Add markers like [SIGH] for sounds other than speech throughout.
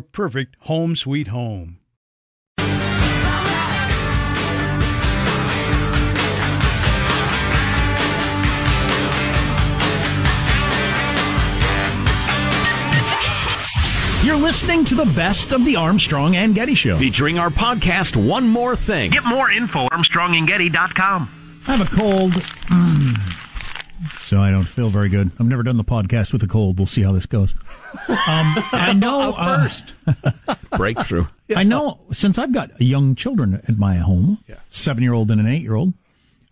perfect home sweet home. You're listening to the best of the Armstrong and Getty Show. Featuring our podcast, One More Thing. Get more info at ArmstrongandGetty.com. I have a cold, mm. So I don't feel very good. I've never done the podcast with a cold. We'll see how this goes. Um, I know [LAUGHS] uh, first. [LAUGHS] Breakthrough. I know since I've got young children at my home, seven year old and an eight year old.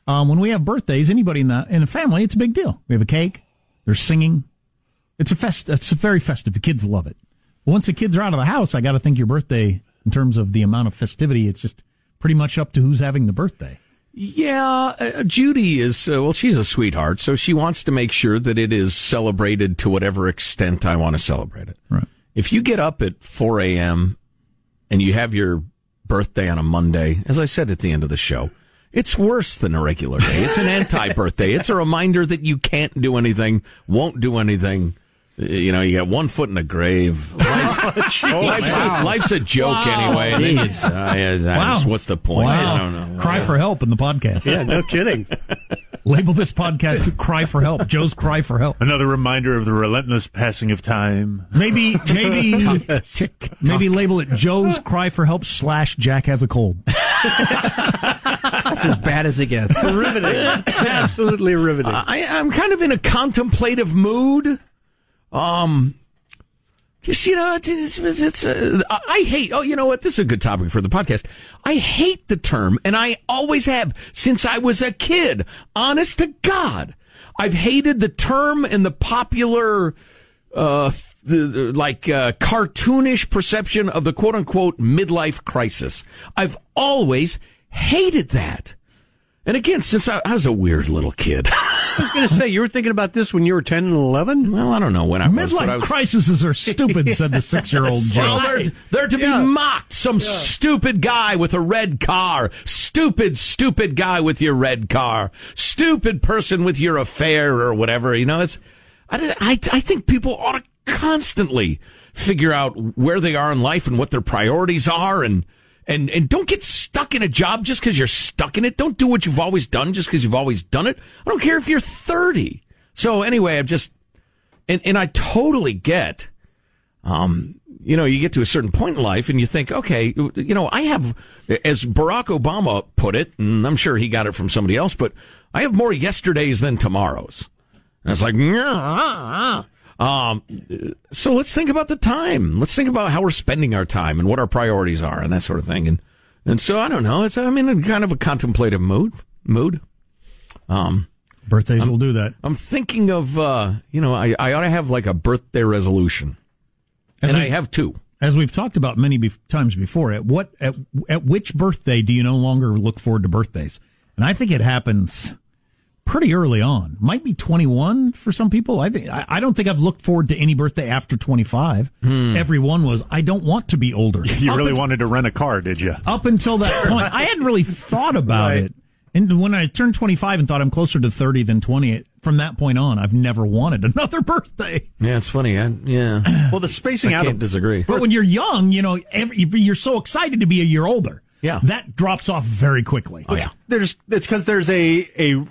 Um, when we have birthdays, anybody in the in the family, it's a big deal. We have a cake. There's singing. It's a fest. It's a very festive. The kids love it. But once the kids are out of the house, I got to think your birthday, in terms of the amount of festivity, it's just pretty much up to who's having the birthday. Yeah, uh, Judy is, uh, well, she's a sweetheart, so she wants to make sure that it is celebrated to whatever extent I want to celebrate it. Right. If you get up at 4 a.m. and you have your birthday on a Monday, as I said at the end of the show, it's worse than a regular day. It's an [LAUGHS] anti birthday. It's a reminder that you can't do anything, won't do anything. Uh, You know, you got one foot in the grave. [LAUGHS] Life- [LAUGHS] life's, a, life's a joke Wow. anyway. Then you- uh, I- I Wow. just- what's the point? Wow. I don't know. Cry for help in the podcast. Yeah, no kidding. [LAUGHS] Label this podcast to Cry for Help. Joe's Cry for Help. Another reminder of the relentless passing of time. Maybe, maybe, maybe label it Joe's Cry for Help slash Jack has a cold. That's as bad as it gets. riveting. Absolutely riveting. I, I'm kind of in a contemplative mood. Um, just you know, it's, it's, it's uh, I hate. Oh, you know what? This is a good topic for the podcast. I hate the term, and I always have since I was a kid. Honest to God, I've hated the term and the popular. Uh, the, the- like uh, cartoonish perception of the quote unquote midlife crisis. I've always hated that. And again, since I, I was a weird little kid. [LAUGHS] I was going to say, you were thinking about this when you were 10 and 11? Well, I don't know when I was, but I Midlife was. crises are stupid, said the six year old Well, they're, they're to be mocked. Some stupid guy with a red car. Stupid, stupid guy with your red car. Stupid person with your affair or whatever. You know, it's. I, I, I think people ought to constantly figure out where they are in life and what their priorities are and and and don't get stuck in a job just because you're stuck in it. Don't do what you've always done just because you've always done it. I don't care if you're 30. So anyway, I've just and and I totally get um you know, you get to a certain point in life and you think, okay, you know, I have, as Barack Obama put it, and I'm sure he got it from somebody else, but I have more yesterdays than tomorrows. And it's like, um, so let's think about the time. Let's think about how we're spending our time and what our priorities are and that sort of thing. And, and so I don't know. It's, I'm in kind of a contemplative mood, mood. Um, Birthdays I'm, will do that. I'm thinking of, uh, you know, I, I ought to have like a birthday resolution. As and we- I have two. As we've talked about many bef- times before, at what at, at which birthday do you no longer look forward to birthdays? And I think it happens pretty early on. Might be 21 for some people. I think I, I don't think I've looked forward to any birthday after 25. Hmm. Everyone was I don't want to be older. [LAUGHS] You Up really un- wanted to rent a car, did you? up until that [LAUGHS] point, I hadn't really thought about Right. it. And when I turned 25 and thought I'm closer to 30 than 20, from that point on, I've never wanted [LAUGHS] another birthday. Yeah, it's funny. I, yeah. [CLEARS THROAT] Well, the spacing I out can't of disagree. But when you're young, you know, every, you're so excited to be a year older. Yeah. That drops off very quickly. Oh, yeah. there's it's because there's a a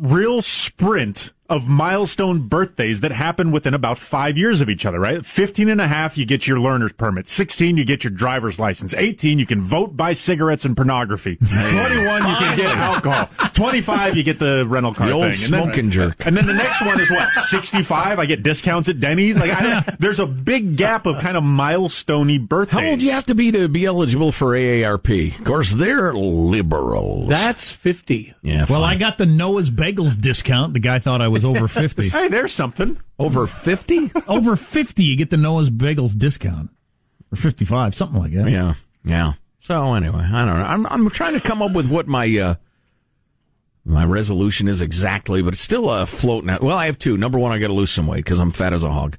real sprint of milestone birthdays that happen within about five years of each other, right? 15 and a half, you get your learner's permit. 16, you get your driver's license. 18, you can vote, buy cigarettes and pornography. [LAUGHS] 21, you can get alcohol. 25, you get the rental car The old thing. And then- smoking jerk. And then the next one is what? 65, I get discounts at Denny's. Like, I don't, there's a big gap of kind of milestoney birthdays. How old do you have to be to be eligible for AARP? Of course, they're liberals. That's 50. yeah. Well, fine. I got the Noah's Bagels discount. The guy thought I was over 50. [LAUGHS] Hey, there's something. over fifty. [LAUGHS] over 50, you get the Noah's Bagels discount. Or 55, something like that. yeah, yeah. So anyway, I don't know. I'm I'm trying to come up with what my uh, my resolution is exactly, but it's still uh, floating out. Well, I have two. Number one, I got to lose some weight because I'm fat as a hog.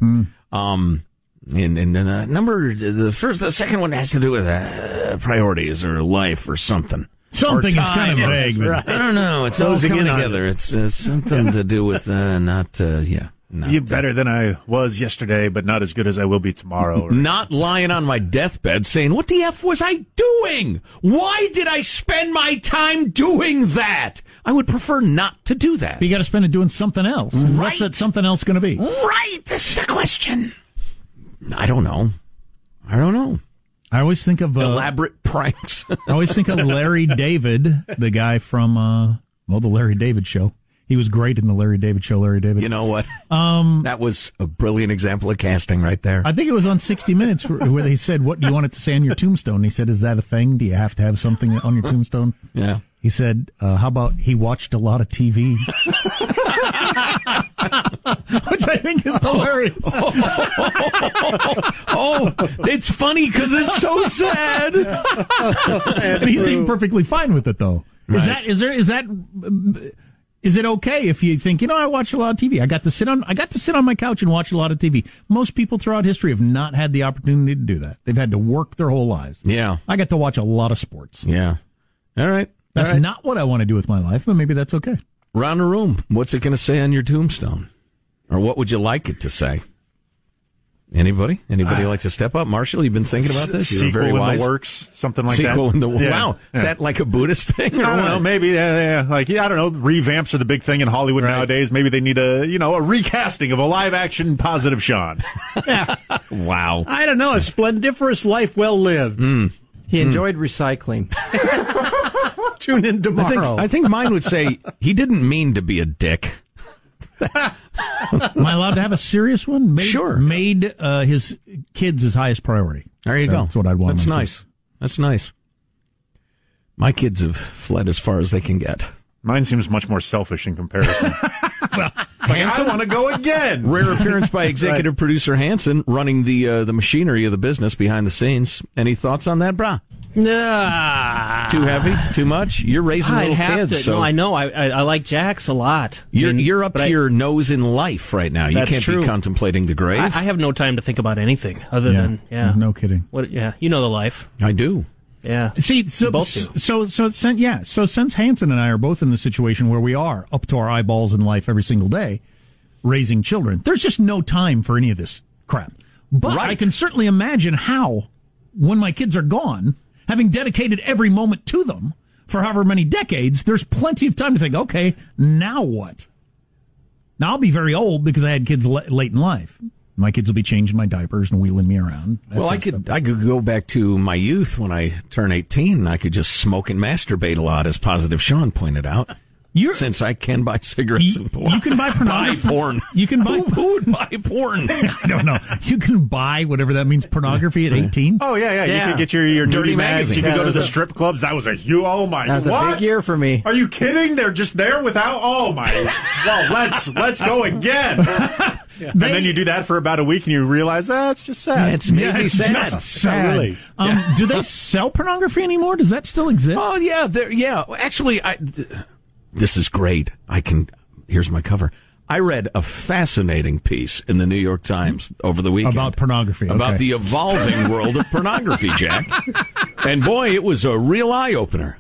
Um, and and then uh, number the first, the second one has to do with uh, priorities or life or something. Something is kind of vague. but- I don't know. It's all Closing coming in on together. It's uh, something to do with uh, not uh, yeah. Not, You better than I was yesterday, but not as good as I will be tomorrow. Or- not lying on my deathbed saying, What the F was I doing? Why did I spend my time doing that? I would prefer not to do that. You got to spend it doing something else. What's Right. that something else going to be? Right. This is the question. I don't know. I don't know. I always think of uh, Elaborate pranks. [LAUGHS] I always think of Larry David, the guy from uh, well, the Larry David Show. He was great in the Larry David Show. Larry David. you know what? Um, that was a brilliant example of casting right there. I think it was on 60 Minutes where, where they said, "What do you want it to say on your tombstone?" He said, "Is that a thing? Do you have to have something on your tombstone?" yeah. He said, uh, "How about he watched a lot of TV?" [LAUGHS] Which I think is hilarious. [LAUGHS] Oh, it's funny because it's so sad. And he seemed perfectly fine with it, though. Is that is there is that is it okay if you think you know I watch a lot of TV? I got to sit on I got to sit on my couch and watch a lot of TV. Most people throughout history have not had the opportunity to do that. They've had to work their whole lives. Yeah. I got to watch a lot of sports. Yeah. All right. That's All right. not what I want to do with my life, but maybe that's okay. Round the room. What's it going to say on your tombstone? Or what would you like it to say? Anybody? Anybody ah. like to step up? Marshall, you've been thinking about this? You're sequel very in wise. the works, something like Sequel that. in the Yeah. wow. Is that like a Buddhist thing? Or I don't what? know. Maybe, yeah, yeah. Like, yeah, I don't know. Revamps are the big thing in Hollywood nowadays. Maybe they need a, you know, a recasting of a live action positive Sean. [LAUGHS] [LAUGHS] Wow. I don't know. A splendiferous life well lived. Hmm. He enjoyed recycling. [LAUGHS] Tune in I think, tomorrow. I think mine would say he didn't mean to be a dick. Am I allowed to have a serious one? Made, Sure. Made uh, his kids his highest priority. There you go. That's what I'd want. That's nice. kids. That's nice. My kids have fled as far as they can get. Mine seems much more selfish in comparison. [LAUGHS] [LAUGHS] like, I want to go again. Rare appearance by [LAUGHS] executive producer Hanson, running the uh, the machinery of the business behind the scenes. Any thoughts on that, brah? Nah. Too heavy? Too much? You're raising I'd little have kids, to. so No, I know. I, I I like Jax a lot. you're And- you're up to I- your nose in life right now. You can't true. be contemplating the grave. I, I have no time to think about anything other Yeah. than yeah. No kidding. What? Yeah, you know the life. I do. Yeah. See, so both do. so so since yeah, so since Hanson and I are both in the situation where we are up to our eyeballs in life every single day, raising children, there's just no time for any of this crap. But Right. I can certainly imagine how, when my kids are gone, having dedicated every moment to them for however many decades, there's plenty of time to think, okay, now what? Now I'll be very old because I had kids late in life. My kids will be changing my diapers and wheeling me around. Well, I could I could go back to my youth when I turn 18. I could just smoke and masturbate a lot, as Positive Sean pointed out. You're, Since I can buy cigarettes You- and porn, you can buy [LAUGHS] pornography. Buy porn. You can buy- Who, who would buy porn? [LAUGHS] I don't know. You can buy whatever that means pornography at 18. Oh yeah, yeah. You can get your your Dirty dirty magazine. You can Yeah, go to the a- strip clubs. That was a huge. Oh my! That was a big year for me. Are you kidding? They're just there without. Oh my! Well, let's let's go again. [LAUGHS] And then you do that for about a week, and you realize that's just sad. It's made Yeah, it's sad. just sad. really. Um, Do they sell pornography anymore? Does that still exist? Oh yeah. Yeah, actually, I. th- This is great. I can. Here's my cover. I read a fascinating piece in the New York Times over the weekend About pornography, about okay. the evolving world of pornography, Jack. [LAUGHS] And boy, it was a real eye opener.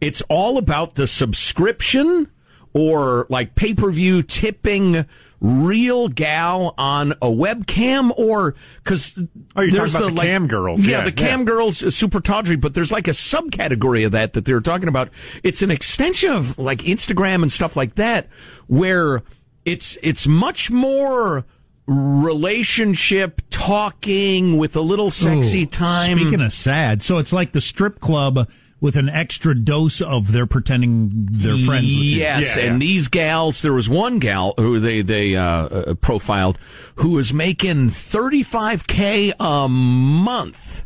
It's all about the subscription or like pay per view tipping real gal on a webcam or because Oh, talking about the cam girls. yeah, Yeah, the cam yeah. girls is super tawdry, but there's like a subcategory of that that they're talking about. It's an extension of like Instagram and stuff like that, where it's it's much more relationship talking with a little sexy Ooh, time. Speaking of sad, so it's like the strip club with an extra dose of they're pretending they're friends with you. Yes, Yeah, and yeah. these gals, there was one gal who they they uh, uh, profiled who was making thirty five k a month,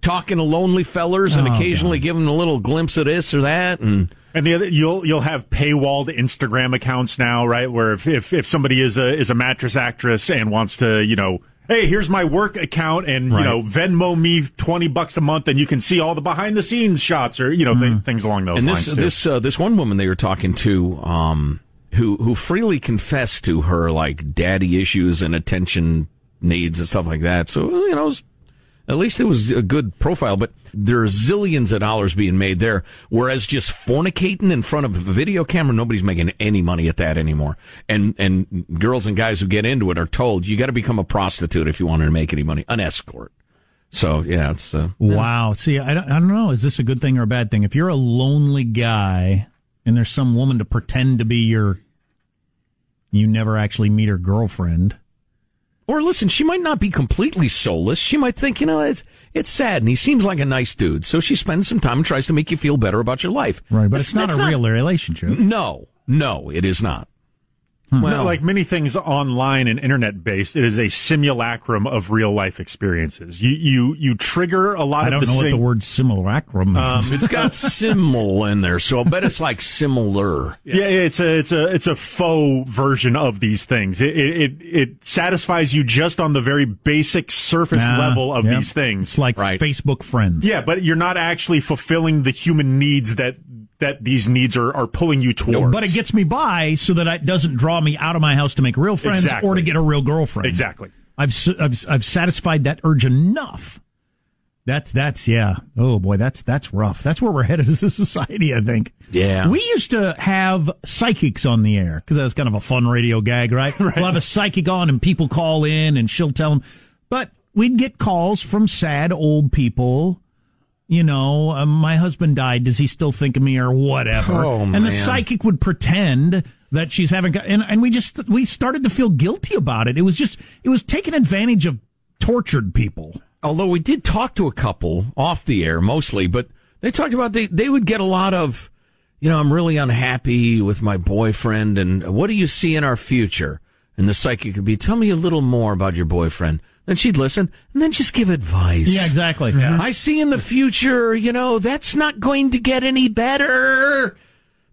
talking to lonely fellers and Oh, occasionally giving them a little glimpse of this or that, and And the other, you'll you'll have paywalled Instagram accounts now, right? Where if, if if somebody is a is a mattress actress and wants to, you know, hey, here's my work account, and Right. you know, Venmo me twenty bucks a month, and you can see all the behind the scenes shots or you know th- things along those and lines. this too. this uh, this one woman they were talking to, um, who who freely confessed to her like daddy issues and attention needs and stuff like that. So you know, it was- at least it was a good profile. But there are zillions of dollars being made there, whereas just fornicating in front of a video camera, nobody's making any money at that anymore. And and girls and guys who get into it are told you got to become a prostitute if you want to make any money, an escort. So yeah, it's uh, Wow. See, I don't, I don't know. Is this a good thing or a bad thing? If you're a lonely guy and there's some woman to pretend to be your, you never actually meet her girlfriend. Or listen, she might not be completely soulless. She might think, you know, it's it's sad, and he seems like a nice dude. So she spends some time and tries to make you feel better about your life. Right. But That's- it's not a real relationship. No, no, it is not. Well, like many things online and internet based, it is a simulacrum of real life experiences. You you you trigger a lot I of don't the know what the word simulacrum means. It's got [LAUGHS] simul in there, so I bet it's like similar. Yeah, it's a it's a it's a faux version of these things. It it it, it satisfies you just on the very basic surface Ah, level of yep. these things. It's like Right. Facebook friends. Yeah, but you're not actually fulfilling the human needs that that these needs are, are pulling you towards. But it gets me by so that it doesn't draw me out of my house to make real friends Exactly. or to get a real girlfriend. exactly. I've, s- I've I've satisfied that urge enough. That's that's yeah. Oh boy, that's that's rough. That's where we're headed as a society. I think. Yeah. We used to have psychics on the air because that was kind of a fun radio gag, right? [LAUGHS] We'll have a psychic on and people call in and she'll tell them. But we'd get calls from sad old people. You know, uh, my husband died. Does he still think of me or whatever? Oh, and the psychic would pretend that she's having, and, and we just, we started to feel guilty about it. It was just, it was taking advantage of tortured people. Although we did talk to a couple off the air mostly, but they talked about they they would get a lot of, you know, I'm really unhappy with my boyfriend, and what do you see in our future? And the psychic could be, tell me a little more about your boyfriend. Then she'd listen and then just give advice. Yeah, exactly. Mm-hmm. I see in the future, you know, that's not going to get any better.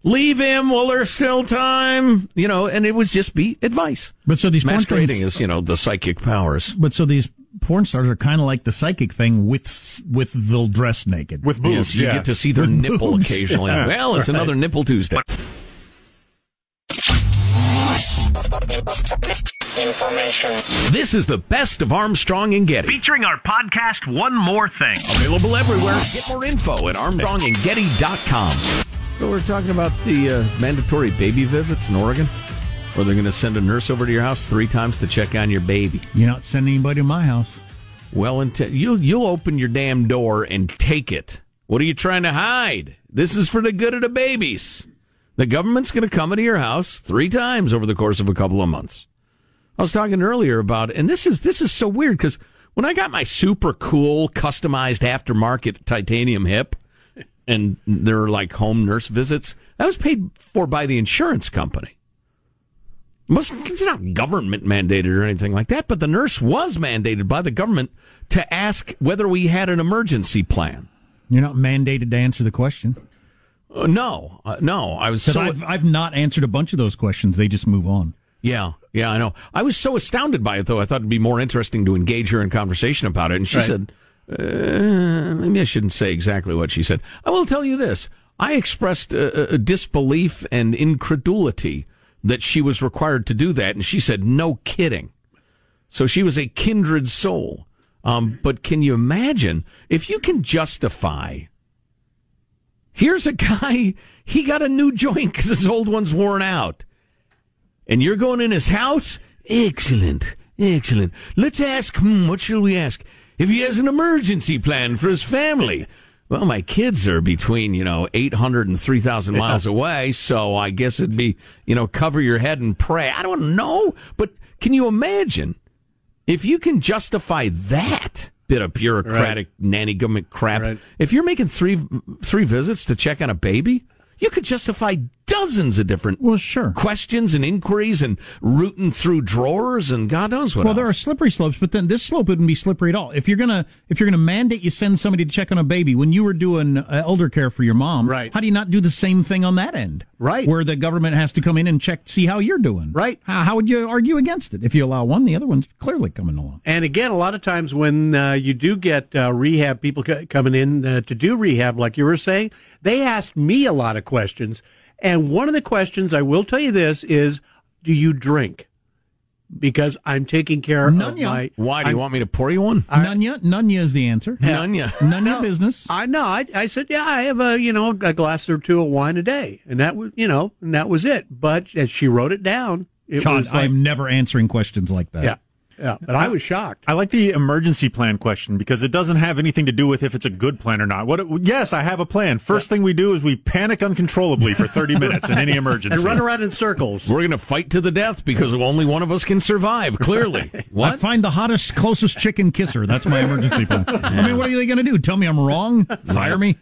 Leave him while there's still time, you know, and it would just be advice. But so these porn Masquerading things- as, you know, the psychic powers. But so these porn stars are kind of like the psychic thing with with they'll dress naked. With boobs, Yes, you yeah. get to see their With nipple boobs. [LAUGHS] occasionally. Yeah, well, it's another nipple Tuesday. This is the best of Armstrong and Getty. Featuring our podcast, One More Thing. Available everywhere. Get more info at armstrongandgetty.com. So we're talking about the uh, mandatory baby visits in Oregon. or they're going to send a nurse over to your house three times to check on your baby. You're not sending anybody to my house. Well, until you'll you'll open your damn door and take it. What are you trying to hide? This is for the good of the babies. The government's going to come into your house three times over the course of a couple of months. I was talking earlier about, and this is this is so weird because when I got my super cool customized aftermarket titanium hip, and there are like home nurse visits, that was paid for by the insurance company. It's not government mandated or anything like that, but the nurse was mandated by the government to ask whether we had an emergency plan. You're not mandated to answer the question. Uh, no, uh, no. I was so I've, I've not answered a bunch of those questions. They just move on. Yeah, yeah, I know. I was so astounded by it, though. I thought it'd be more interesting to engage her in conversation about it. And she Right. said, uh, maybe I shouldn't say exactly what she said. I will tell you this. I expressed uh, uh, disbelief and incredulity that she was required to do that. And she said, no kidding. So she was a kindred soul. Um, but can you imagine if you can justify here's a guy, he got a new joint because his old one's worn out. And you're going in his house? Excellent. Excellent. Let's ask, hmm, what shall we ask? If he has an emergency plan for his family. Well, my kids are between, you know, 800 and 3,000 miles away, so I guess it'd be, you know, cover your head and pray. I don't know. But can you imagine if you can justify that bit of bureaucratic nanny government crap? Right. If you're making three three visits to check on a baby, you could justify dozens of different Well, sure. questions and inquiries and rooting through drawers and God knows what Well, there are slippery slopes, but then this slope wouldn't be slippery at all. If you're gonna if you're gonna mandate you send somebody to check on a baby when you were doing uh, elder care for your mom, Right. How do you not do the same thing on that end, Right. Where the government has to come in and check, see how you're doing, Right. How, how would you argue against it if you allow one? The other one's clearly coming along. And again, a lot of times when uh, you do get uh, rehab people c- coming in uh, to do rehab, like you were saying, they asked me a lot of questions. And one of the questions I will tell you this is, do you drink? Because I'm taking care None of ya. my. Why do you I'm- want me to pour you one? none ya, none ya is the answer. None ya. None your business. I know. I, I said, yeah, I have a you know a glass or two of wine a day, and that was you know, and that was it. But as she wrote it down, it God, was like, I'm never answering questions like that. yeah, yeah. But I was shocked. I like the emergency plan question because it doesn't have anything to do with if it's a good plan or not. What? Yes, I have a plan. First thing we do is we panic uncontrollably for 30 [LAUGHS] minutes in any emergency. And run around in circles. We're going to fight to the death because only one of us can survive, clearly. [LAUGHS] I what? find the hottest, closest chicken kisser. That's my emergency plan. I mean, what are they going to do? Tell me I'm wrong? Fire me?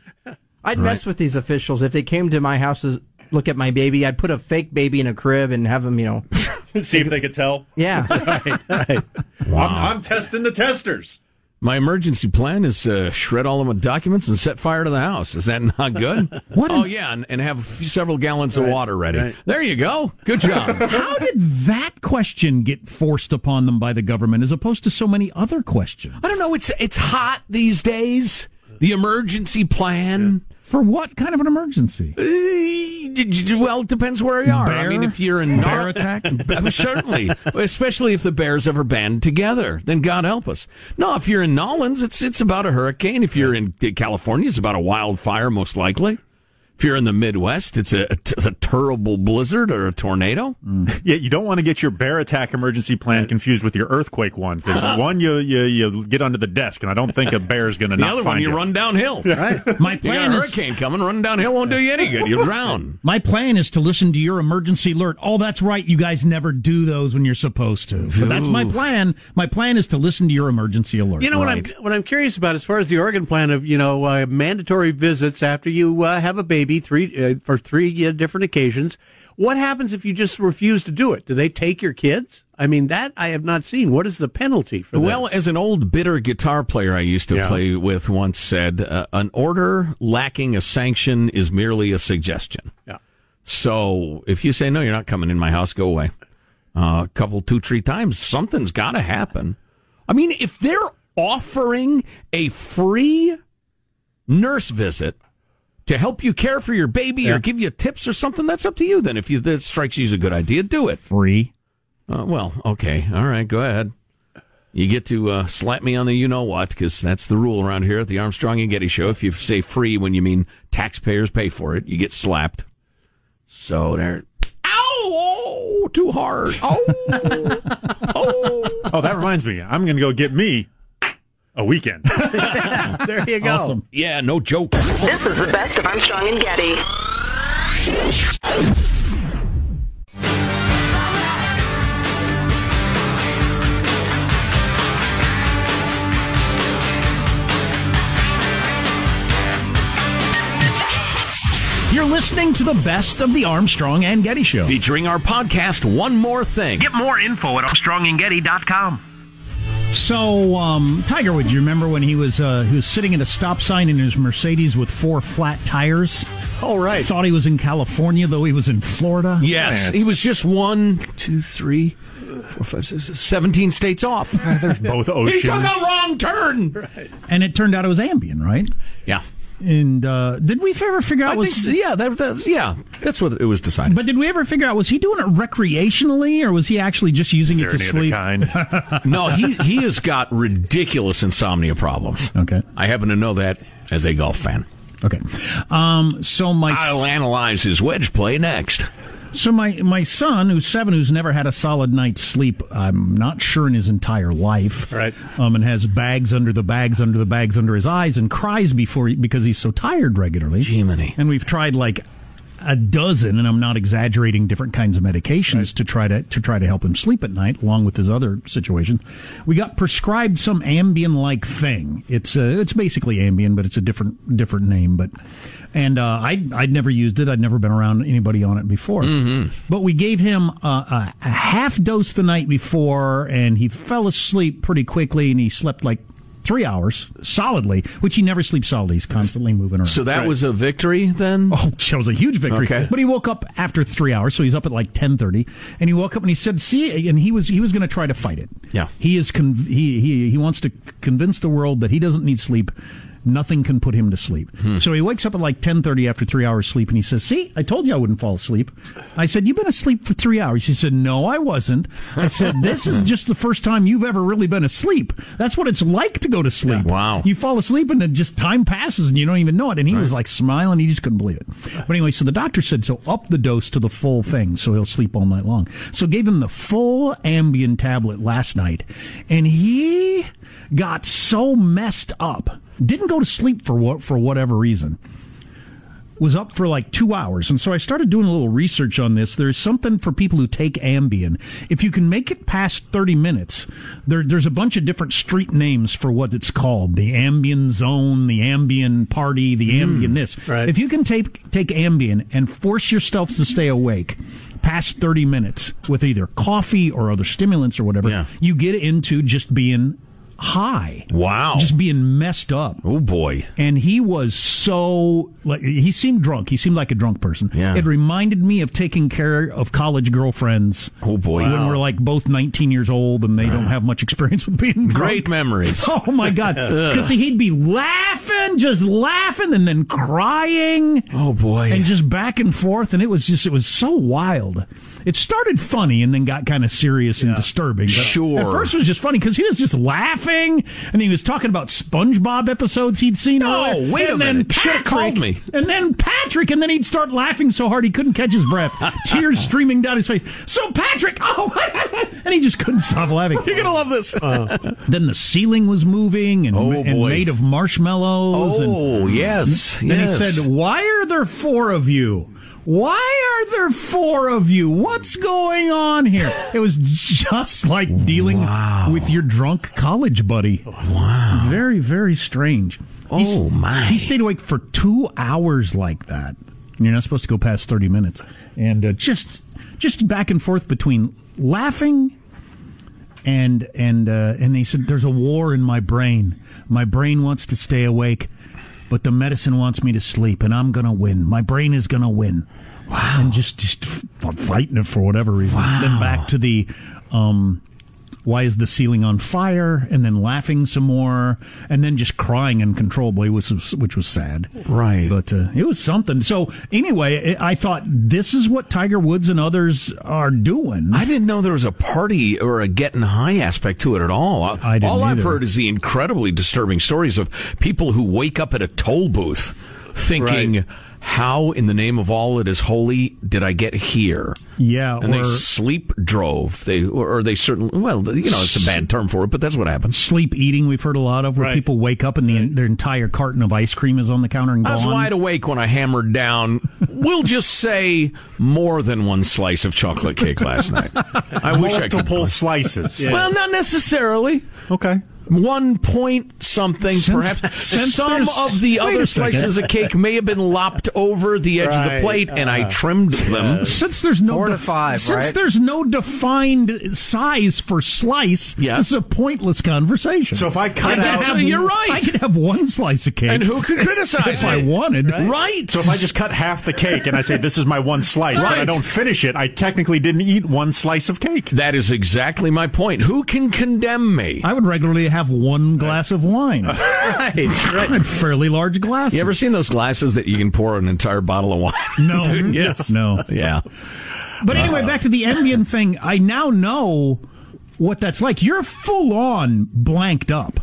I'd mess with these officials if they came to my house to look at my baby. I'd put a fake baby in a crib and have them, you know. [LAUGHS] See if they could tell. Yeah. [LAUGHS] right, right. I'm, I'm testing the testers. My emergency plan is uh, shred all of my documents and set fire to the house. Is that not good? [LAUGHS] What Oh, yeah, and, and have several gallons of water ready. right. There you go. Good job. How did that question get forced upon them by the government as opposed to so many other questions? I don't know. It's it's hot these days. The emergency plan. For what kind of an emergency? Uh, Well, it depends where you are. I mean, if you're in Bear Nar- attack? [LAUGHS] Certainly, especially if the Bears ever band together, then God help us. No, if you're in Nolans, it's it's about a hurricane. If you're in California, it's about a wildfire, most likely. If you're in the Midwest, it's a, it's a terrible blizzard or a tornado. Yeah, you don't want to get your bear attack emergency plan confused with your earthquake one because [LAUGHS] one you, you you get under the desk, and I don't think a bear is going to The not other find one, you you. run downhill. [LAUGHS] Right. [LAUGHS] My You got plan a is hurricane coming, running downhill won't do you any good. You'll drown. my plan is to listen to your emergency alert. Oh, that's right. You guys never do those when you're supposed to. So that's my plan. My plan is to listen to your emergency alert. You know what I'm what I'm curious about as far as the Oregon plan of you know uh, mandatory visits after you uh, have a baby three uh, for three uh, different occasions. What happens if you just refuse to do it? Do they take your kids? I mean, that I have not seen. What is the penalty for that? Well, as an old bitter guitar player I used to Yeah. play with once said, uh, an order lacking a sanction is merely a suggestion. Yeah. So if you say, no, you're not coming in my house, go away. Uh, a couple, two, three times, something's got to happen. I mean, if they're offering a free nurse visit to help you care for your baby or give you tips or something, that's up to you then. If you, that strikes you as a good idea, do it. free. Uh, well, okay. All right. Go ahead. You get to uh, slap me on the you know what, because that's the rule around here at the Armstrong and Getty Show. If you say free when you mean taxpayers pay for it, you get slapped. So there. Ow! Oh, too hard. [LAUGHS] Oh, oh. Oh, that reminds me. I'm going to go get me a weekend. [LAUGHS] there you go. Awesome. Yeah, no joke. This is the best of Armstrong and Getty. You're listening to the best of the Armstrong and Getty Show. Featuring our podcast, One More Thing. Get more info at ArmstrongandGetty.com. So, um, Tiger Woods, you remember when he was uh, he was sitting at a stop sign in his Mercedes with four flat tires? All right. Thought he was in California, though he was in Florida. Yes, he was just one, two, three, four, five, six, seven, 17 states off. [LAUGHS] There's both oceans. he took a wrong turn. And it turned out it was Ambien, right? Yeah. And uh, did we ever figure out I was think so. Yeah, that, that's yeah. That's what it was decided. But did we ever figure out was he doing it recreationally or was he actually just using Is it there to any other sleep? kind? [LAUGHS] no, he he has got ridiculous insomnia problems. Okay. I happen to know that as a golf fan. Okay. Um, so my I'll analyze his wedge play next. So my my son, who's seven, who's never had a solid night's sleep, I'm not sure in his entire life, Right. Um, and has bags under the bags under the bags under his eyes, and cries before he, because he's so tired regularly. Jiminy. And we've tried like a dozen, and I'm not exaggerating, different kinds of medications to try to to try to help him sleep at night, along with his other situation. We got prescribed some Ambien like thing. It's uh, it's basically Ambien, but it's a different different name. But and uh, I I'd never used it. I'd never been around anybody on it before. But we gave him a, a half dose the night before, and he fell asleep pretty quickly, and he slept like. Three hours solidly, which he never sleeps solidly. He's constantly moving around. So that was a victory then. Oh, that was a huge victory. Okay. But he woke up after three hours, so he's up at like ten thirty, and he woke up and he said, "See," and he was he was going to try to fight it. Yeah. he is con- he he he wants to convince the world that he doesn't need sleep. Nothing can put him to sleep. Hmm. So he wakes up at like ten thirty after three hours sleep, and he says, "See, I told you I wouldn't fall asleep." I said, "You've been asleep for three hours." He said, "No, I wasn't." I said, "This is hmm. just the first time you've ever really been asleep. That's what it's like to go to sleep. Wow. You fall asleep and then just time passes and you don't even know it." And he was like smiling; he just couldn't believe it. But anyway, so the doctor said, "So up the dose to the full thing, so he'll sleep all night long." So gave him the full Ambien tablet last night, and he got so messed up. Didn't go to sleep for what for whatever reason was up for like two hours. And so I started doing a little research on this. There's something for people who take Ambien. If you can make it past 30 minutes, there, there's a bunch of different street names for what it's called. The Ambien zone, the Ambien party, the hmm. Ambien this. right. If you can take, take Ambien and force yourself to stay awake past 30 minutes with either coffee or other stimulants or whatever, Yeah. you get into just being high. Wow. Just being messed up oh boy. and he was so like he seemed drunk. He seemed like a drunk person. Yeah. It reminded me of taking care of college girlfriends. Oh, boy. when Wow. we're like both 19 years old and they don't have much experience with being drunk. Great memories. [LAUGHS] Oh my god! [LAUGHS] Because he'd be laughing, just laughing, and then crying. Oh boy. And just back and forth, and it was just it was so wild. It started funny and then got kind of serious and disturbing. Sure. At first, it was just funny because he was just laughing and he was talking about SpongeBob episodes he'd seen. Oh, earlier. wait a and then minute. Patrick, called me. And then Patrick, and then he'd start laughing so hard he couldn't catch his breath, [LAUGHS] tears streaming down his face. So Patrick, oh, [LAUGHS] and he just couldn't stop laughing. You're gonna love this. Uh, then the ceiling was moving and, Oh, and made of marshmallows. and, oh yes. then yes. he said, Why are there four of you? Why are there four of you? What's going on here? It was just like dealing with your drunk college buddy. Wow. Very, very strange. Oh, my. He stayed awake for two hours like that. And you're not supposed to go past 30 minutes. And uh, just just back and forth between laughing and and uh, and they said there's a war in my brain. My brain wants to stay awake, but the medicine wants me to sleep, and I'm gonna win. My brain is gonna win. Wow! And just just fighting it for whatever reason. Then back to the. Um, why is the ceiling on fire? And then laughing some more, and then just crying uncontrollably, which was which was sad. Right. But uh, it was something. So anyway, I I thought this is what Tiger Woods and others are doing. I didn't know there was a party or a getting high aspect to it at all. I didn't all I've heard is the incredibly disturbing stories of people who wake up at a toll booth thinking, how in the name of all that is holy did I get here? Yeah, And they sleep drove. They or they certainly well, you know, it's a bad term for it, but that's what happens. sleep eating. We've heard a lot of where Right. people wake up and the, their entire carton of ice cream is on the counter and I was wide awake when I hammered down. We'll just say more than one slice of chocolate cake last night. I wish I could. pull [LAUGHS] slices. Well, not necessarily. Okay. One point something, Since- perhaps. since Some of the other slices of cake may have been lopped over the edge of the Right. plate, and I uh-huh. trimmed them. Since there's no Four to def- five, since right? there's no defined size for slice, Yes. this is a pointless conversation. So if I cut I could out, have- you're right. I could have one slice of cake, And who could criticize if I wanted. Right. so if I just cut half the cake and I say this is my one slice, but I don't finish it, I technically didn't eat one slice of cake. That is exactly my point. Who can condemn me? I would regularly have one glass of wine. right, [LAUGHS] right. In fairly large glasses. You ever seen those glasses that you can pour an entire bottle of wine? No. into? Mm-hmm. yes. No. Yeah. But anyway, back to the Ambien thing. I now know what that's like. You're full on blanked up.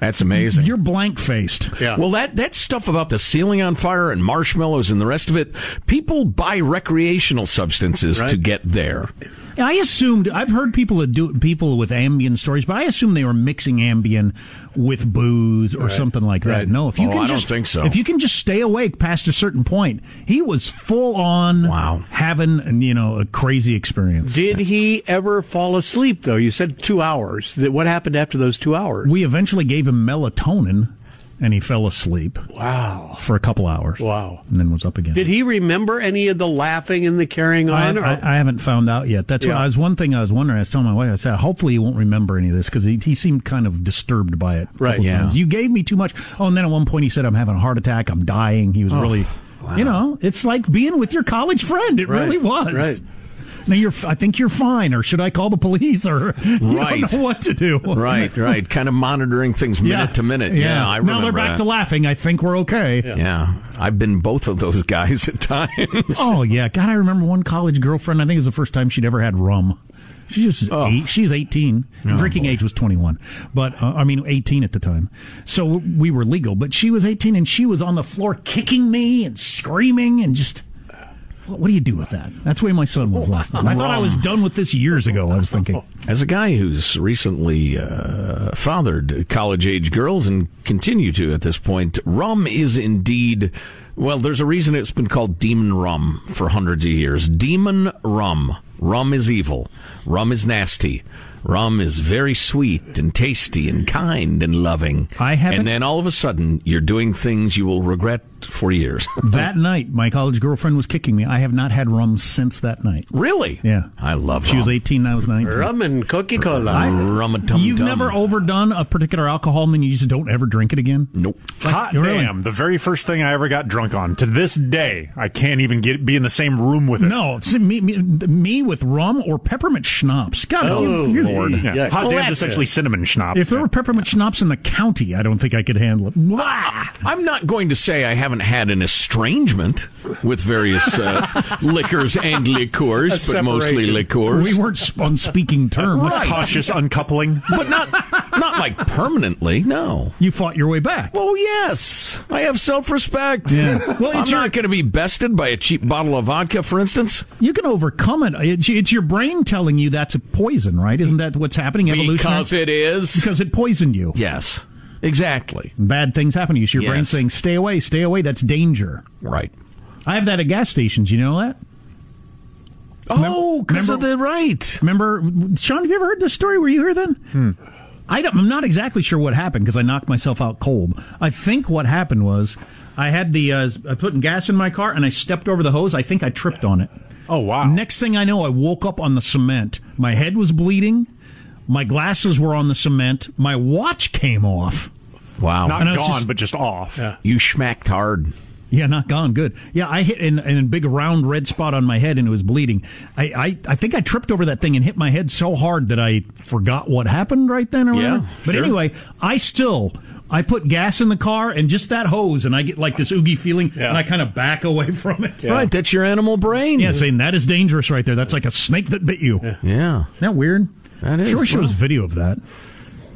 That's amazing. You're blank faced. Yeah. Well, that, that stuff about the ceiling on fire and marshmallows and the rest of it, people buy recreational substances to get there. I assumed I've heard people that do people with Ambien stories, but I assume they were mixing Ambien with booze or something like that. Right. No, if you Oh, can I don't just think so. if you can just stay awake past a certain point, he was full on Wow. having you know a crazy experience. Did he ever fall asleep, though? You said two hours. That- What happened after those two hours? We eventually gave him melatonin, and he fell asleep Wow. for a couple hours. Wow. and then was up again. Did he remember any of the laughing and the carrying I, on? or- I, I haven't found out yet. That's what Yeah. I was one thing I was wondering. I was telling my wife, I said, hopefully he won't remember any of this because he, he seemed kind of disturbed by it. Right. Yeah. times. You gave me too much. Oh, and then at one point he said, I'm having a heart attack. I'm dying. He was Oh, really, you know, it's like being with your college friend. It Right. really was. Right. Now you're, I think you're fine, or should I call the police, or [LAUGHS] you Right. don't know what to do. Right, right. Kind of monitoring things minute to minute. Yeah, I remember now they're back that. to laughing. I think we're okay. yeah, I've been both of those [LAUGHS] guys at times. Oh yeah, God! I remember one college girlfriend. I think it was the first time she'd ever had rum. She was Oh. eight. She was eighteen. Drinking age was twenty one, but uh, I mean eighteen at the time. So we were legal, but she was eighteen, and she was on the floor kicking me and screaming and just. What what do you do with that? That's the way my son was last night. I thought I was done with this years ago. I was thinking. [LAUGHS] As a guy who's recently uh, fathered college age girls and continue to at this point, rum is indeed. Well, there's a reason it's been called demon rum for hundreds of years. Demon rum. Rum is evil. Rum is nasty. Rum is very sweet and tasty and kind and loving. I haven't- And then all of a sudden, you're doing things you will regret for years. [LAUGHS] that night, my college girlfriend was kicking me. I have not had rum since that night. really? Yeah, I love it. She was rum. eighteen. I was nineteen. Rum and Coca Cola. Rum and tum You've never overdone a particular alcohol, and then you just don't ever drink it again. Nope. Hot Really? damn! The very first thing I ever got drunk on. To this day, I can't even get be in the same room with it. No, it's me, me, me with rum or peppermint schnapps. God, Oh, you- Lord. Yeah. Yeah. Hot Oh, damn's that's essentially it. cinnamon schnapps. If there were peppermint schnapps in the county, I don't think I could handle it. Wah! I'm not going to say I haven't had an estrangement with various uh, [LAUGHS] liquors and liqueurs, but mostly separation. liqueurs. We weren't on speaking terms. cautious uncoupling. but not not like permanently. No. You fought your way back. Well, yes, I have self-respect. Yeah. Well, I'm your- not going to be bested by a cheap bottle of vodka, for instance. You can overcome it. It's, it's your brain telling you that's a poison, right? Isn't that what's happening? Evolution. Because it is. because it poisoned you. Yes, exactly. Bad things happen to you. So your brain Yes. saying, "Stay away, stay away." That's danger. Right. I have that at gas stations. You know that? Oh, because of the right. Remember, Sean? Have you ever heard this story? Were you here then? I don't, I'm not exactly sure what happened because I knocked myself out cold. I think what happened was I had the uh, I put gas in my car and I stepped over the hose. I think I tripped on it. Oh wow! Next thing I know, I woke up on the cement. My head was bleeding. My glasses were on the cement. My watch came off. Wow. Not And I was gone, just- but just off. you schmacked hard. Yeah, not gone. Good. Yeah, I hit in, in a big round red spot on my head and it was bleeding. I, I, I think I tripped over that thing and hit my head so hard that I forgot what happened right then or Yeah, whatever. But sure. anyway, I still I put gas in the car and just that hose and I get like this oogie feeling and I kind of back away [LAUGHS] from it. Right, that's your animal brain. Yeah, saying that is dangerous right there. That's like a snake that bit you. Yeah. Isn't that weird? That is. Sure wish there was Well- video of that.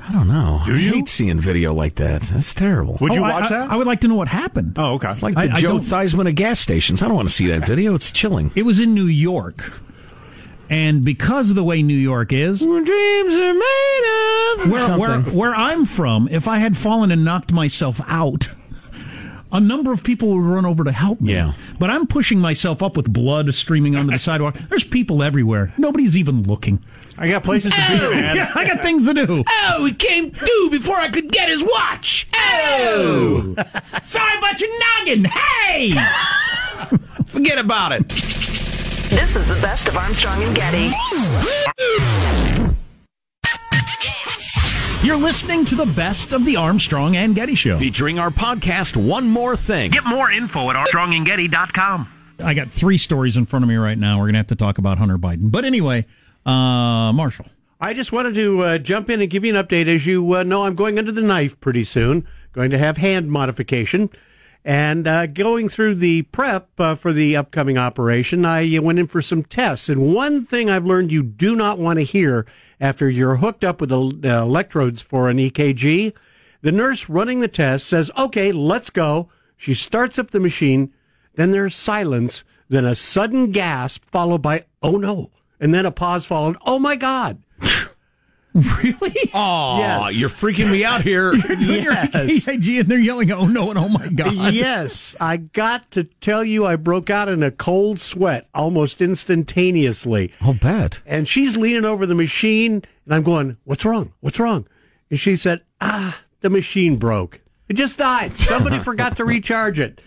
I don't know. Do I you? hate seeing video like that. That's terrible. Would you Oh, watch I, that? I would like to know what happened. oh, okay. It's like the I- I Joe Theismann of gas stations. I don't want to see that video. It's chilling. It was in New York. And because of the way New York is, Dreams are made of where, where, where I'm from, if I had fallen and knocked myself out, a number of people would run over to help me. Yeah. But I'm pushing myself up with blood streaming onto the [LAUGHS] sidewalk. There's people everywhere. Nobody's even looking. I got places to be, oh, man. Yeah, I got things to do. Oh, it came due before I could get his watch. Oh, [LAUGHS] Sorry about your noggin. Hey! [LAUGHS] forget about it. This is the best of Armstrong and Getty. You're listening to the best of the Armstrong and Getty Show. Featuring our podcast, One More Thing. Get more info at armstrongandgetty.com. I got three stories in front of me right now. We're going to have to talk about Hunter Biden. But anyway, uh, Marshall. I just wanted to uh, jump in and give you an update. As you uh, know, I'm going under the knife pretty soon. Going to have hand modification. And uh, going through the prep uh, for the upcoming operation, I uh, went in for some tests. And one thing I've learned you do not want to hear after you're hooked up with the uh, electrodes for an EKG, the nurse running the test says, okay, let's go. She starts up the machine. Then there's silence, then a sudden gasp followed by, oh no. And then a pause followed, oh my God. [LAUGHS] Really? Oh, Yes. you're freaking me out here. [LAUGHS] Yes. EKG and they're yelling, oh no, and oh my God. Yes, I got to tell you, I broke out in a cold sweat almost instantaneously. I'll bet. And she's leaning over the machine, and I'm going, What's wrong? What's wrong? And she said, Ah, the machine broke. It just died. Somebody [LAUGHS] forgot to recharge it.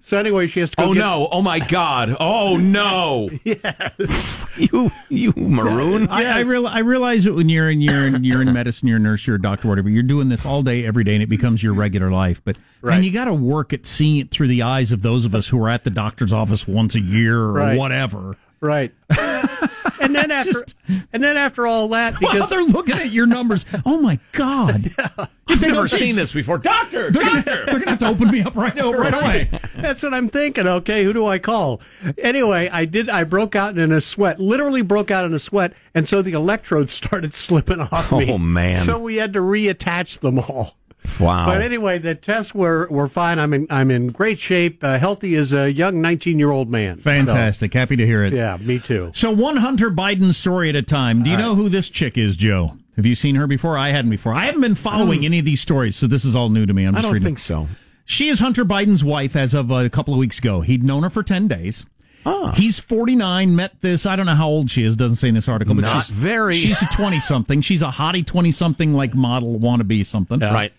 So anyway, she has to go. Oh get- no! Oh my God! Oh no! [LAUGHS] Yes. [LAUGHS] You, you maroon. I, I, real, I realize that when you're in you're in, you're in medicine, you're a nurse, you're a doctor, whatever. You're doing this all day, every day, and it becomes your regular life. But Right. and you got to work at seeing it through the eyes of those of us who are at the doctor's office once a year or Right. whatever. Right. [LAUGHS] and then [LAUGHS] after and then after all that, While because they're looking at your numbers, oh my god! [LAUGHS] I've never seen this before. Doctor, They're gonna, they're gonna have to open me up right, now, right away. That's what I'm thinking. Okay, who do I call? Anyway, I did. I broke out in a sweat. Literally broke out in a sweat, and so the electrodes started [LAUGHS] slipping off oh, me. Oh, man. So we had to reattach them all. Wow. But anyway, the tests were were fine. I'm in I'm in great shape. Uh, healthy as a young 19 year old man. Fantastic! Happy to hear it. Yeah, me too. So one Hunter Biden story at a time. Do you know who this chick is, Joe? Have you seen her before? I hadn't before. I haven't been following any of these stories, so this is all new to me. I'm I just don't reading. think so. She is Hunter Biden's wife as of a couple of weeks ago. He'd known her for 10 days. Ah. He's 49, met this, I don't know how old she is, doesn't say in this article, but Not she's very. She's a 20 something. She's a hottie 20 something like model wannabe something. Right.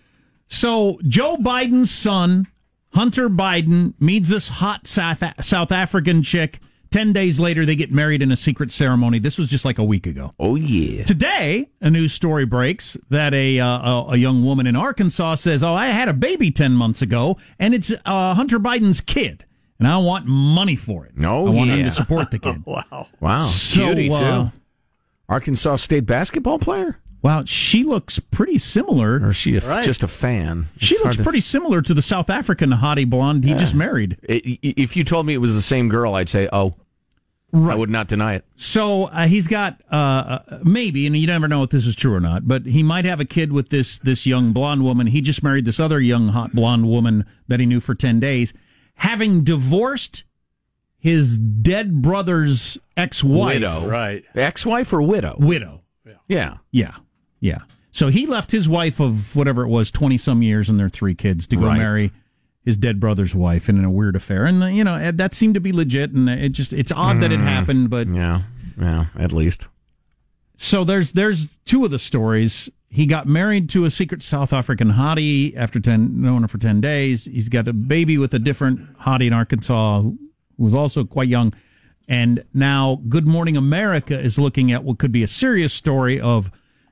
So Joe Biden's son, Hunter Biden, meets this hot South, South African chick. 10 days later, they get married in a secret ceremony. This was just like a week ago. Oh yeah. Today, a news story breaks that a, uh, a a young woman in Arkansas says, "Oh, I had a baby ten months ago, and it's uh, Hunter Biden's kid, and I want money for it. Oh, I want him to support the [LAUGHS] kid." Wow. Wow. So, Cutie uh, too. Arkansas State basketball player, Wow, she looks pretty similar. or is she a, Right. just a fan? She looks hard to- pretty similar to the South African hottie blonde he just married. I- I- If you told me it was the same girl, I'd say, "Oh, I would not deny it." So uh, he's got uh, uh, maybe, and you never know if this is true or not, but he might have a kid with this this young blonde woman. He just married this other young hot blonde woman that he knew for ten days, having divorced his dead brother's ex-wife, Widow, Right. Ex-wife or widow? widow. Yeah. Yeah, yeah. So he left his wife of whatever it was, twenty some years, and their three kids to go Right. marry his dead brother's wife in a weird affair, and uh, you know that seemed to be legit, and it just it's odd that it happened, but Yeah. Yeah. At least. So there's there's two of the stories. He got married to a secret South African hottie after ten known her for ten days. He's got a baby with a different hottie in Arkansas who was also quite young. And now Good Morning America is looking at what could be a serious story of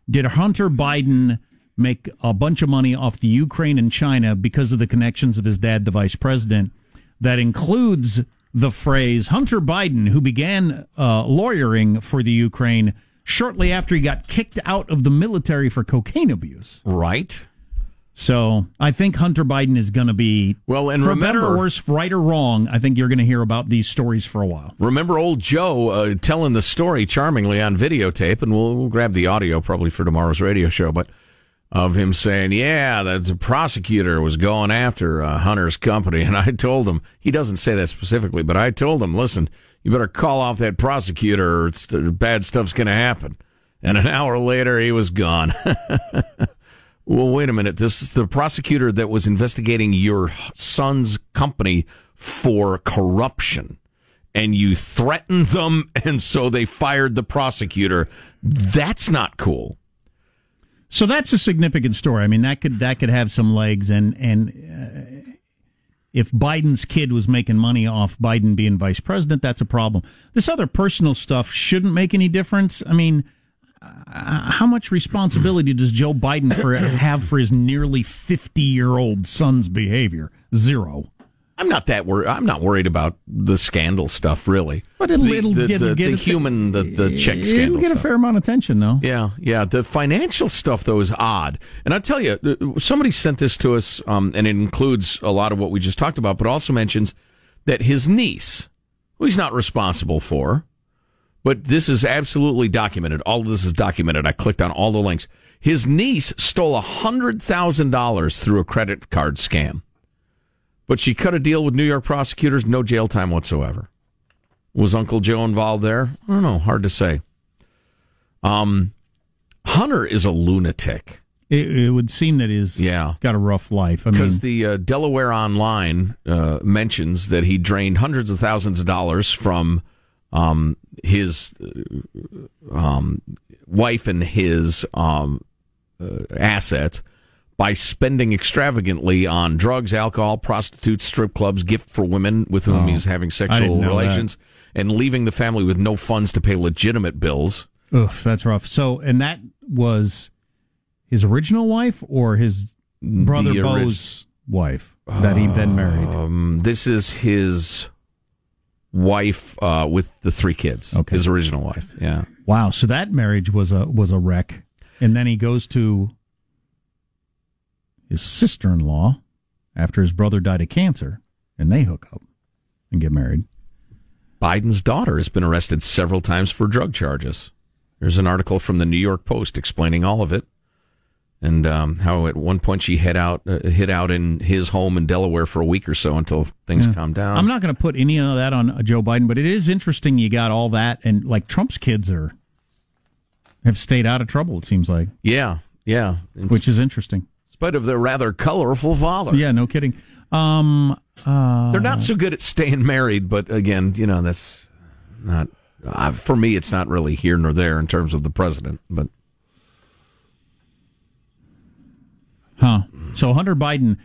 did Hunter Biden make a bunch of money off the Ukraine and China because of the connections of his dad, the vice president? That includes the phrase Hunter Biden, who began uh, lawyering for the Ukraine shortly after he got kicked out of the military for cocaine abuse. Right. So I think Hunter Biden is going to be Well, and for better remember- or worse, right or wrong. I think you're going to hear about these stories for a while. Remember old Joe uh, telling the story charmingly on videotape, and we'll, we'll grab the audio probably for tomorrow's radio show. But of him saying, "Yeah, the, the prosecutor was going after uh, Hunter's company," [LAUGHS] and I told him he doesn't say that specifically, but I told him, "Listen, you better call off that prosecutor, or it's, bad stuff's going to happen." And an [LAUGHS] hour later, he was gone. [LAUGHS] well, wait a minute. This is the prosecutor that was investigating your son's company for corruption. And you threatened them, [LAUGHS] and so they fired the prosecutor. That's not cool. So that's a significant story. I mean, that could that could have some legs, and and uh, if Biden's kid was making money off Biden being vice president, that's a problem. This other personal stuff shouldn't make any difference. I mean, uh, how much responsibility does Joe Biden for have for his nearly fifty year old son's behavior? Zero. I'm not that worried. I'm not worried about the scandal stuff, really. But it'll, the, it'll the, get, the, get the a- human, the, the check scandal. It'll get stuff. a fair amount of attention, though. Yeah, yeah. The financial stuff, though, is odd. And I tell you, uh, somebody sent this to us, um, and it includes a lot of what we just talked about, but also mentions that his niece, who he's not responsible for, but this is absolutely documented. All of this is documented. I clicked on all the links. His niece stole $100,000 through a credit card scam, but she cut a deal with New York prosecutors, no jail time whatsoever. Was Uncle Joe involved there? I don't know. Hard to say. Um, Hunter is a lunatic. It, it would seem that he's Yeah. got a rough life. Because the uh, Delaware Online uh, mentions that he drained hundreds of thousands of dollars from um, his uh, um, wife and his um, uh, assets by spending extravagantly on drugs, alcohol, prostitutes, strip clubs, gift for women with whom Oh, he was having sexual relations, and leaving the family with no funds to pay legitimate bills. Oof, that's rough. So, and that was his original wife or his brother orig- Beau's wife that he then married. Um, this is his wife uh, with the three kids. Okay. His original wife. Yeah. Wow. So that marriage was a was a wreck, and then he goes to his sister in law after his brother died of cancer, and they hook up and get married. Biden's daughter has been arrested several times for drug charges. There's an article from the New York Post explaining all of it, and um, how at one point she hid out uh, hid out in his home in Delaware for a week or so until things Yeah. calmed down. I'm not going to put any of that on uh, Joe Biden, but it is interesting. You got all that, and like Trump's kids are have stayed out of trouble. It seems like, Yeah, yeah. In which is interesting. spite of their rather colorful father. Yeah, no kidding. Um, uh, They're not so good at staying married, but again, you know, that's not uh, for me. It's not really here nor there in terms of the president. But Huh. So Hunter Biden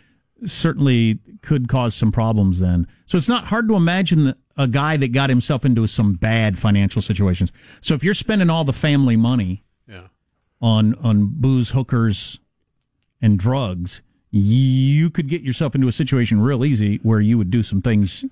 certainly could cause some problems then. So it's not hard to imagine a guy that got himself into some bad financial situations. So if you're spending all the family money Yeah. on on booze, hookers, and drugs, you could get yourself into a situation real easy where you would do some things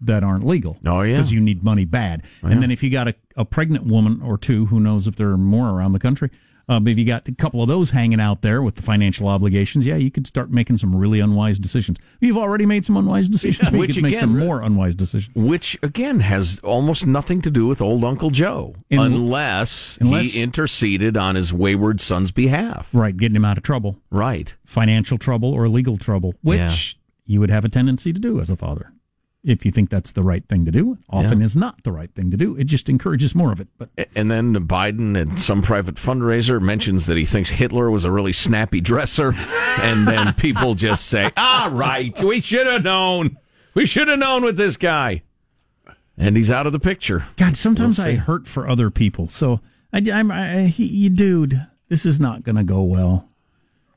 that aren't legal. Oh, yeah. because you need money bad. Oh, and then if you got a, a pregnant woman or two, who knows if there are more around the country. Uh, but if you got a couple of those hanging out there with the financial obligations, yeah, you could start making some really unwise decisions. You've already made some unwise decisions, you which could make again- some more unwise decisions. which again has almost nothing to do with old Uncle Joe, In- unless, unless- he interceded on his wayward son's behalf. Right, getting him out of trouble, Right. financial trouble or legal trouble, which Yeah. you would have a tendency to do as a father. If you think that's the right thing to do, often is not the right thing to do. It just encourages more of it. But And then Biden at some private fundraiser mentions that he thinks Hitler was a really snappy dresser. And then people just say, all [LAUGHS] ah, right, we should have known. We should have known with this guy. And he's out of the picture. God, sometimes We'll I hurt for other people. So I, I'm, I, he, you dude, this is not going to go well.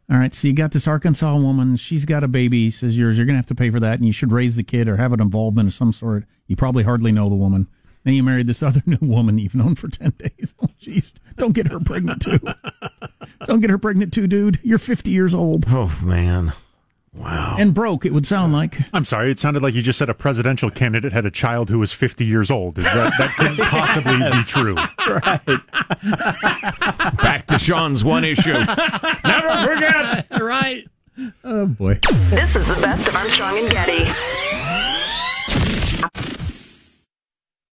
All right, so you got this Arkansas woman. She's got a baby. Says yours. You're going to have to pay for that, and you should raise the kid or have an involvement of some sort. You probably hardly know the woman. Then you married this [LAUGHS] other new woman you've known for ten days. [LAUGHS] Oh, jeez, don't get her pregnant too. [LAUGHS] don't get her pregnant too, dude. You're 50 years old Oh, man. Wow. and broke. It would sound like. I'm sorry, it sounded like you just said a presidential candidate had a child who was 50 years old. Is that, that couldn't [LAUGHS] possibly be true. Right. [LAUGHS] Back to Sean's one issue. Never forget. [LAUGHS] right. Oh boy. This is the best of Armstrong and Getty.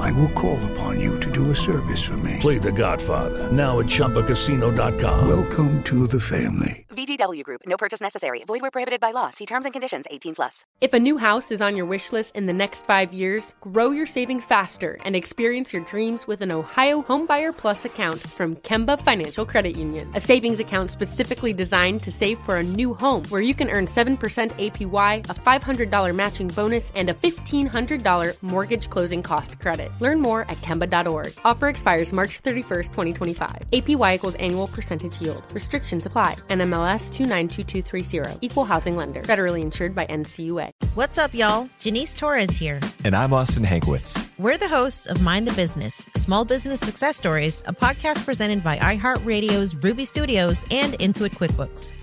I will call upon you to do a service for me. Play The Godfather now at ChumbaCasino.com. Welcome to the family. VGW Group. No purchase necessary. Void where prohibited by law. See terms and conditions. 18 plus. If a new house is on your wish list in the next five years, grow your savings faster and experience your dreams with an Ohio Homebuyer Plus account from Kemba Financial Credit Union. A savings account specifically designed to save for a new home, where you can earn 7% APY, a $500 matching bonus, and a $1,500 mortgage closing cost credit. Learn more at Kemba.org. Offer expires March 31st, 2025. APY equals annual percentage yield. Restrictions apply. NMLS 292230. Equal housing lender. Federally insured by NCUA. What's up, y'all? Janice Torres here. And I'm Austin Hankwitz. We're the hosts of Mind the Business, Small Business Success Stories, a podcast presented by iHeartRadio's Ruby Studios and Intuit QuickBooks.